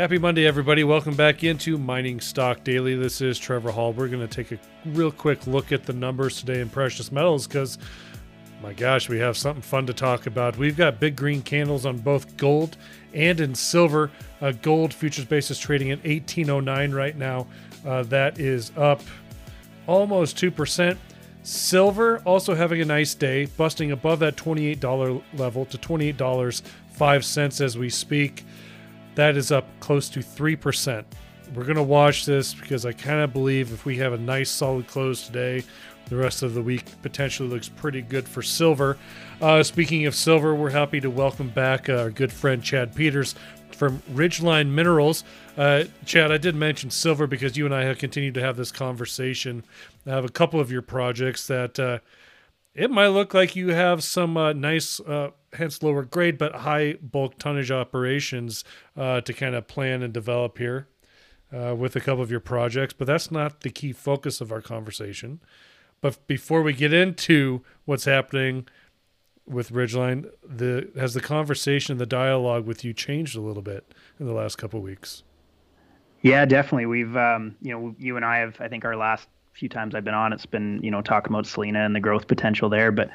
Happy Monday, everybody. Welcome back into Mining Stock Daily. This is Trevor Hall. We're going to take a real quick look at the numbers today in precious metals because, my gosh, we have something fun to talk about. We've got big green candles on both gold and in silver. Uh, gold futures basis trading at 1809 right now. Uh, that is up almost 2%. Silver also having a nice day, busting above that $28 level to $28.05 as we speak. That is up close to 3%. We're going to watch this because I kind of believe if we have a nice solid close today, the rest of the week potentially looks pretty good for silver. Uh, speaking of silver, we're happy to welcome back uh, our good friend Chad Peters from Ridgeline Minerals. Uh, Chad, I did mention silver because you and I have continued to have this conversation. I have a couple of your projects that uh, it might look like you have some uh, nice, uh, hence lower grade, but high bulk tonnage operations uh, to kind of plan and develop here uh, with a couple of your projects. But that's not the key focus of our conversation. But before we get into what's happening with Ridgeline, the has the conversation, the dialogue with you changed a little bit in the last couple of weeks? Yeah, definitely. We've, um, you know, you and I have, I think, our last few times I've been on, it's been you know talking about Selena and the growth potential there. But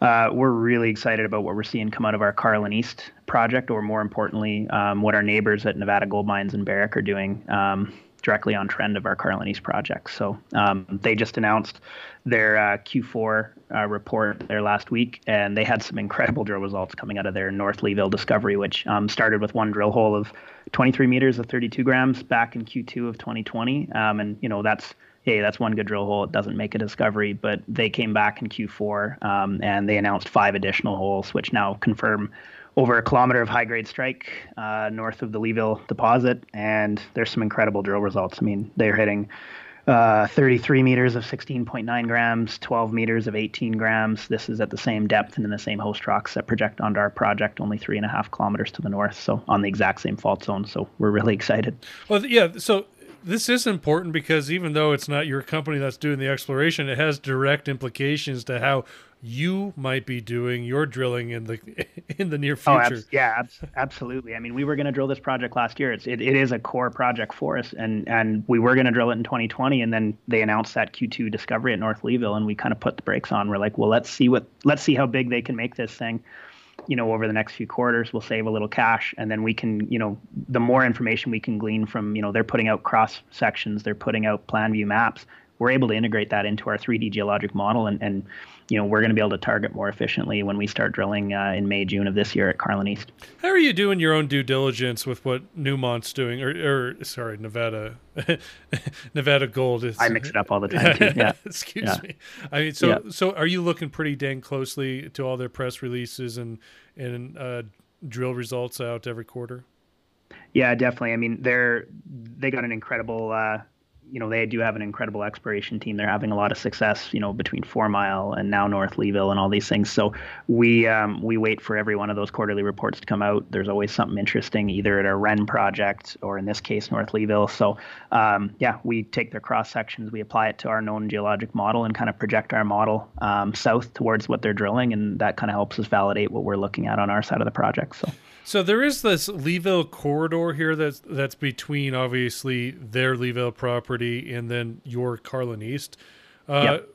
uh, we're really excited about what we're seeing come out of our Carlin East project, or more importantly, um, what our neighbors at Nevada Gold Mines and Barrick are doing. Um, directly on trend of our Carlin East project. So um, they just announced their uh, Q4 uh, report there last week, and they had some incredible drill results coming out of their North Leeville discovery, which um, started with one drill hole of 23 meters of 32 grams back in Q2 of 2020. Um, and you know that's hey, that's one good drill hole. It doesn't make a discovery, but they came back in Q4 um, and they announced five additional holes, which now confirm over a kilometer of high grade strike uh, north of the Leeville deposit. And there's some incredible drill results. I mean, they're hitting uh, 33 meters of 16.9 grams, 12 meters of 18 grams. This is at the same depth and in the same host rocks that project onto our project, only three and a half kilometers to the north. So on the exact same fault zone. So we're really excited. Well, yeah. So this is important because even though it's not your company that's doing the exploration, it has direct implications to how you might be doing your drilling in the in the near oh, future. Oh, ab- yeah, ab- absolutely. I mean, we were going to drill this project last year. It's it, it is a core project for us, and and we were going to drill it in 2020, and then they announced that Q2 discovery at North Leeville, and we kind of put the brakes on. We're like, well, let's see what let's see how big they can make this thing you know over the next few quarters we'll save a little cash and then we can you know the more information we can glean from you know they're putting out cross sections they're putting out plan view maps we're able to integrate that into our 3d geologic model and, and you know we're going to be able to target more efficiently when we start drilling uh, in May June of this year at Carlin East. How are you doing your own due diligence with what Newmont's doing, or, or sorry, Nevada, Nevada Gold? Is, I mix it up all the time. Too. Yeah, excuse yeah. me. I mean, so yeah. so are you looking pretty dang closely to all their press releases and and uh, drill results out every quarter? Yeah, definitely. I mean, they're they got an incredible uh, you know, they do have an incredible exploration team. They're having a lot of success, you know, between Four Mile and now North Leeville and all these things. So we um, we wait for every one of those quarterly reports to come out. There's always something interesting, either at a Ren project or in this case North Leeville. So um, yeah, we take their cross sections, we apply it to our known geologic model, and kind of project our model um, south towards what they're drilling, and that kind of helps us validate what we're looking at on our side of the project. So. So there is this Leeville corridor here that's that's between obviously their Leeville property and then your Carlin East. Uh, yep.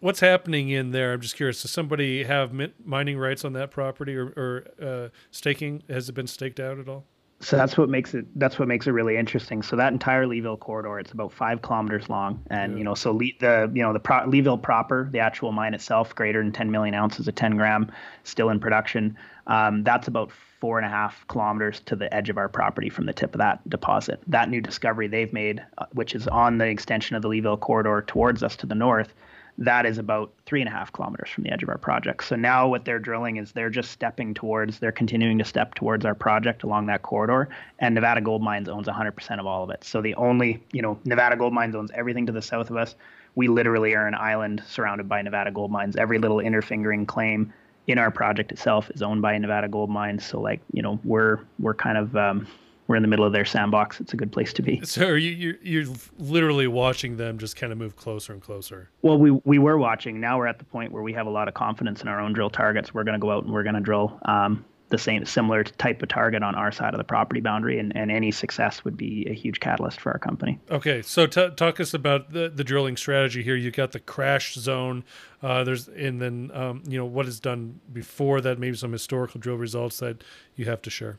What's happening in there? I'm just curious. Does somebody have mining rights on that property or, or uh, staking? Has it been staked out at all? So that's what makes it that's what makes it really interesting. So that entire Leeville corridor, it's about five kilometers long, and yeah. you know, so Le- the you know the Pro- Leeville proper, the actual mine itself, greater than 10 million ounces of 10 gram, still in production. Um, that's about four and a half kilometers to the edge of our property from the tip of that deposit. That new discovery they've made, uh, which is on the extension of the Leeville corridor towards us to the north, that is about three and a half kilometers from the edge of our project. So now what they're drilling is they're just stepping towards, they're continuing to step towards our project along that corridor. And Nevada Gold Mines owns 100% of all of it. So the only, you know, Nevada Gold Mines owns everything to the south of us. We literally are an island surrounded by Nevada Gold Mines. Every little interfingering claim in our project itself is owned by Nevada Gold Mines. So like, you know, we're we're kind of um, we're in the middle of their sandbox. It's a good place to be. So are you you're, you're literally watching them just kind of move closer and closer. Well, we we were watching. Now we're at the point where we have a lot of confidence in our own drill targets. We're going to go out and we're going to drill um, the same similar type of target on our side of the property boundary, and, and any success would be a huge catalyst for our company. Okay, so t- talk us about the, the drilling strategy here. You got the crash zone. Uh, there's and then um, you know what is done before that. Maybe some historical drill results that you have to share.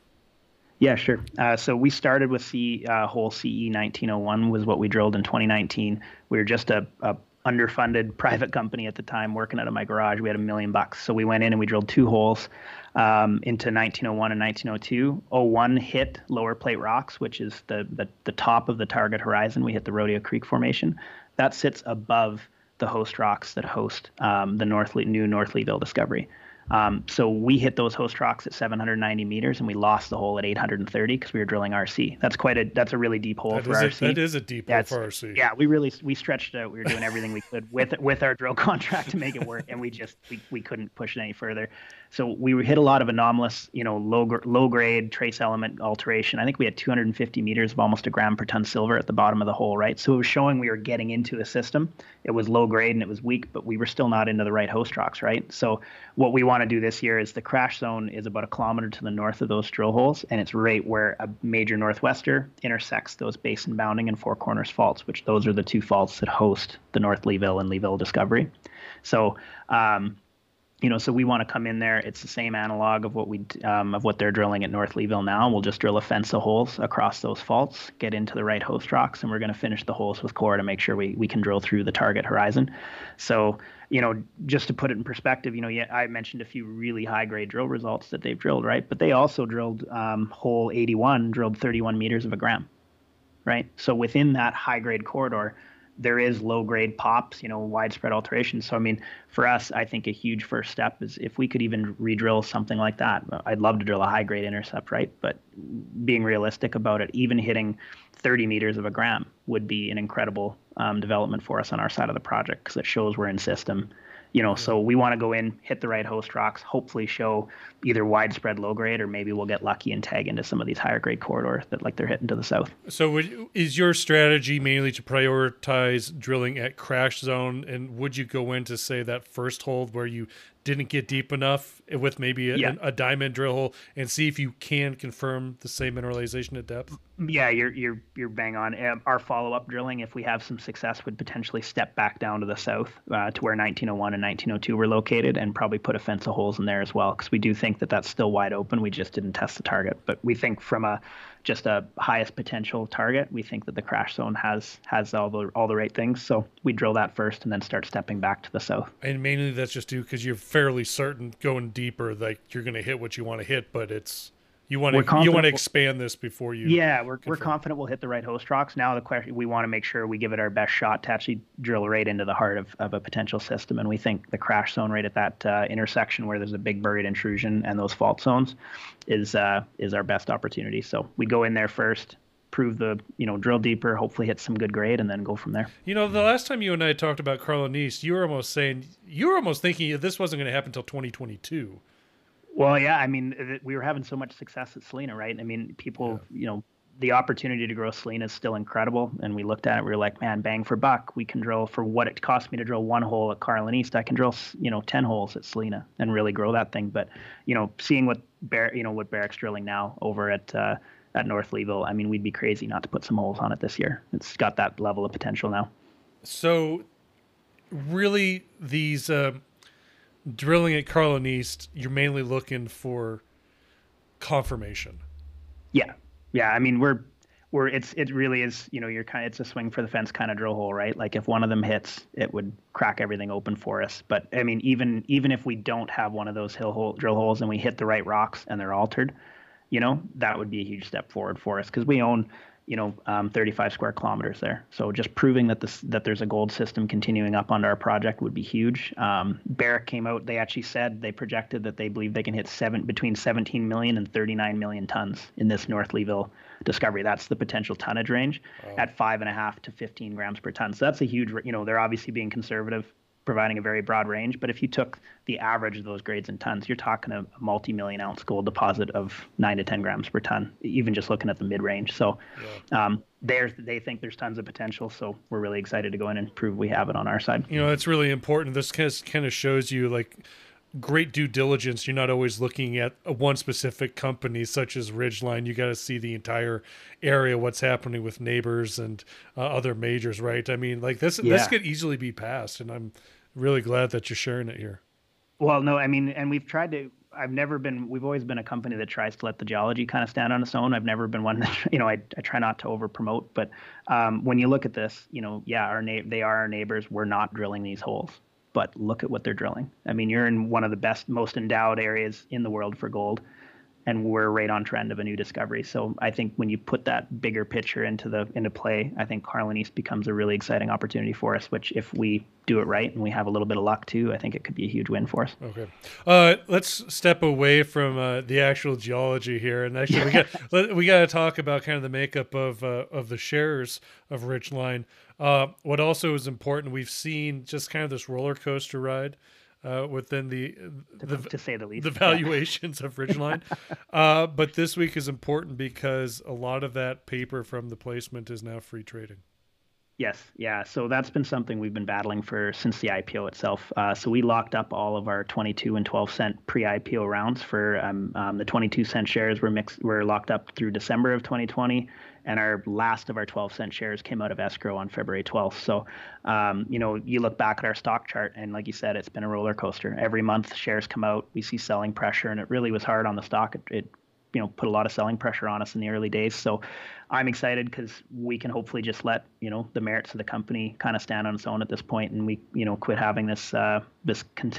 Yeah, sure. Uh, so we started with the uh, hole CE 1901 was what we drilled in 2019. We were just a, a underfunded private company at the time working out of my garage. We had a million bucks. So we went in and we drilled two holes um, into 1901 and 1902. 01 hit lower plate rocks, which is the, the, the top of the target horizon. We hit the Rodeo Creek Formation. That sits above the host rocks that host um, the North new North Leeville discovery. Um, so we hit those host rocks at 790 meters, and we lost the hole at 830 because we were drilling RC. That's quite a that's a really deep hole that for RC. A, that is a deep hole for RC. Yeah, we really we stretched it out. We were doing everything we could with with our drill contract to make it work, and we just we, we couldn't push it any further. So we hit a lot of anomalous, you know, low low grade trace element alteration. I think we had 250 meters of almost a gram per ton silver at the bottom of the hole, right? So it was showing we were getting into a system. It was low grade and it was weak, but we were still not into the right host rocks, right? So what we want to do this year is the crash zone is about a kilometer to the north of those drill holes, and it's right where a major northwester intersects those basin bounding and four corners faults, which those are the two faults that host the North Leeville and Leeville discovery. So um, you know, so we want to come in there. It's the same analog of what we um, of what they're drilling at North Leeville now. We'll just drill a fence of holes across those faults, get into the right host rocks, and we're going to finish the holes with core to make sure we, we can drill through the target horizon. So, you know, just to put it in perspective, you know, yeah, I mentioned a few really high grade drill results that they've drilled, right? But they also drilled um, hole 81, drilled 31 meters of a gram, right? So within that high grade corridor there is low grade pops, you know, widespread alteration. So I mean, for us, I think a huge first step is if we could even re-drill something like that. I'd love to drill a high grade intercept, right? But being realistic about it, even hitting 30 meters of a gram would be an incredible um, development for us on our side of the project because it shows we're in system you know, so we want to go in, hit the right host rocks, hopefully show either widespread low grade or maybe we'll get lucky and tag into some of these higher grade corridors that like they're hitting to the south. So would, is your strategy mainly to prioritize drilling at crash zone and would you go in to say that first hold where you didn't get deep enough with maybe a, yeah. a, diamond drill hole and see if you can confirm the same mineralization at depth? Yeah, you're you're you're bang on. Um, our follow up drilling, if we have some success, would potentially step back down to the south uh, to where 1901 and 1902 were located, and probably put a fence of holes in there as well, because we do think that that's still wide open. We just didn't test the target, but we think from a just a highest potential target. We think that the crash zone has has all the all the right things. So we drill that first and then start stepping back to the south. And mainly that's just due because you're fairly certain going deeper like you're going to hit what you want to hit, but it's you want to you want to expand this before you. Yeah, we're confirm. we're confident we'll hit the right host rocks. Now the question we want to make sure we give it our best shot to actually drill right into the heart of, of a potential system, and we think the crash zone right at that uh, intersection where there's a big buried intrusion and those fault zones is uh, is our best opportunity. So we go in there first, prove the you know drill deeper, hopefully hit some good grade, and then go from there. You know, the last time you and I talked about Carlin East, you were almost saying you were almost thinking this wasn't going to happen until 2022. Well, yeah, I mean, we were having so much success at Selena, right? I mean, people, yeah. you know, the opportunity to grow Selena is still incredible. And we looked at it, we were like, man, bang for buck, we can drill for what it cost me to drill one hole at Carlin East. I can drill, you know, ten holes at Selena and really grow that thing. But you know, seeing what Bear, you know, what Barrick's drilling now over at uh, at North Leeville, I mean, we'd be crazy not to put some holes on it this year. It's got that level of potential now. So, really, these. Uh drilling at Carlin East, you're mainly looking for confirmation. Yeah, yeah. I mean, we're we're it's it really is. You know, you're kind. Of, it's a swing for the fence kind of drill hole, right? Like if one of them hits, it would crack everything open for us. But I mean, even even if we don't have one of those hill hole drill holes and we hit the right rocks and they're altered, you know, that would be a huge step forward for us because we own you know, um, 35 square kilometers there. So just proving that this that there's a gold system continuing up onto our project would be huge. Um, Barrick came out; they actually said they projected that they believe they can hit seven between 17 million and 39 million tons in this North Leeville discovery. That's the potential tonnage range wow. at five and a half to 15 grams per ton. So that's a huge. You know, they're obviously being conservative providing a very broad range. But if you took the average of those grades in tons, you're talking a, multi-million ounce gold deposit of nine to ten grams per ton, even just looking at the mid-range. So yeah. um, they think there's tons of potential. So we're really excited to go in and prove we have it on our side. You know, it's really important. This kind of shows you like great due diligence. You're not always looking at one specific company, such as Ridgeline. You got to see the entire area, what's happening with neighbors and uh, other majors, right? I mean, like this, yeah. this could easily be passed, and I'm really glad that you're sharing it here. Well, no, I mean, and we've tried to. I've never been. We've always been a company that tries to let the geology kind of stand on its own. I've never been one that you know. I, I try not to over promote, but um, when you look at this, you know, yeah, our na- they are our neighbors. We're not drilling these holes but look at what they're drilling. I mean, you're in one of the best, most endowed areas in the world for gold, and we're right on trend of a new discovery. So I think when you put that bigger picture into the into play, I think Carlin East becomes a really exciting opportunity for us. Which, if we do it right and we have a little bit of luck too, I think it could be a huge win for us. Okay, uh, let's step away from uh, the actual geology here, and actually we got we got to talk about kind of the makeup of uh, of the shares of Ridgeline. Uh, what also is important, we've seen just kind of this roller coaster ride uh, within the, the to, say the least the valuations yeah. of Ridgeline. uh, but this week is important because a lot of that paper from the placement is now free trading. Yes, yeah. So that's been something we've been battling for since the IPO itself. Uh, so we locked up all of our 22 and 12 cent pre-IPO rounds for um, um, the 22 cent shares were mixed were locked up through December of 2020, and our last of our 12 cent shares came out of escrow on February 12th. So, um, you know, you look back at our stock chart, and like you said, it's been a roller coaster. Every month, shares come out, we see selling pressure, and it really was hard on the stock. It, it you know put a lot of selling pressure on us in the early days. So I'm excited because we can hopefully just let you know the merits of the company kind of stand on its own at this point, and we you know quit having this uh, this con-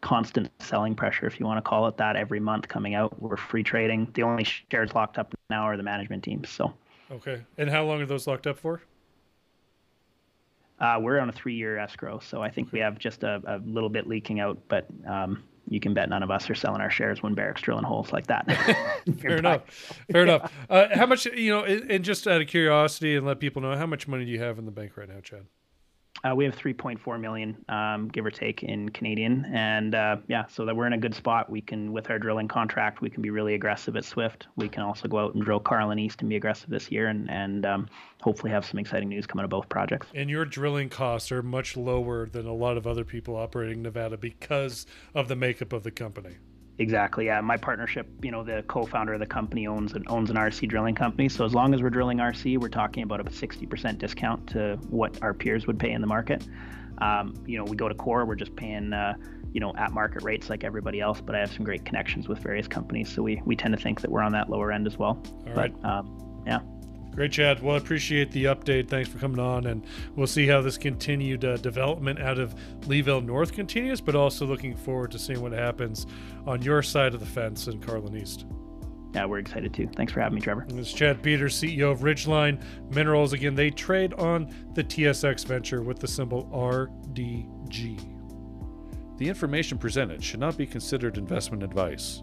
constant selling pressure, if you want to call it that, every month coming out. We're free trading. The only shares locked up now are the management teams. So okay, and how long are those locked up for? Uh, we're on a three-year escrow, so I think we have just a, a little bit leaking out, but um, you can bet none of us are selling our shares when Barrick's drilling holes like that. Fair enough. Fair enough. Uh, how much, you know, and just out of curiosity and let people know, how much money do you have in the bank right now, Chad? Uh, we have 3.4 million, um, give or take, in Canadian, and uh, yeah, so that we're in a good spot. We can, with our drilling contract, we can be really aggressive at Swift. We can also go out and drill Carlin East and be aggressive this year, and and um, hopefully have some exciting news coming out of both projects. And your drilling costs are much lower than a lot of other people operating Nevada because of the makeup of the company. Exactly. Yeah, my partnership, you know, the co-founder of the company owns an owns an RC drilling company. So as long as we're drilling RC, we're talking about a 60% discount to what our peers would pay in the market. Um, you know, we go to core, we're just paying, uh, you know, at market rates like everybody else. But I have some great connections with various companies, so we we tend to think that we're on that lower end as well. All right. But, um, yeah. Great, Chad. Well, I appreciate the update. Thanks for coming on, and we'll see how this continued uh, development out of Leeville North continues, but also looking forward to seeing what happens on your side of the fence in Carlin East. Yeah, we're excited too. Thanks for having me, Trevor. This is Chad Peters, CEO of Ridgeline Minerals. Again, they trade on the TSX Venture with the symbol RDG. The information presented should not be considered investment advice.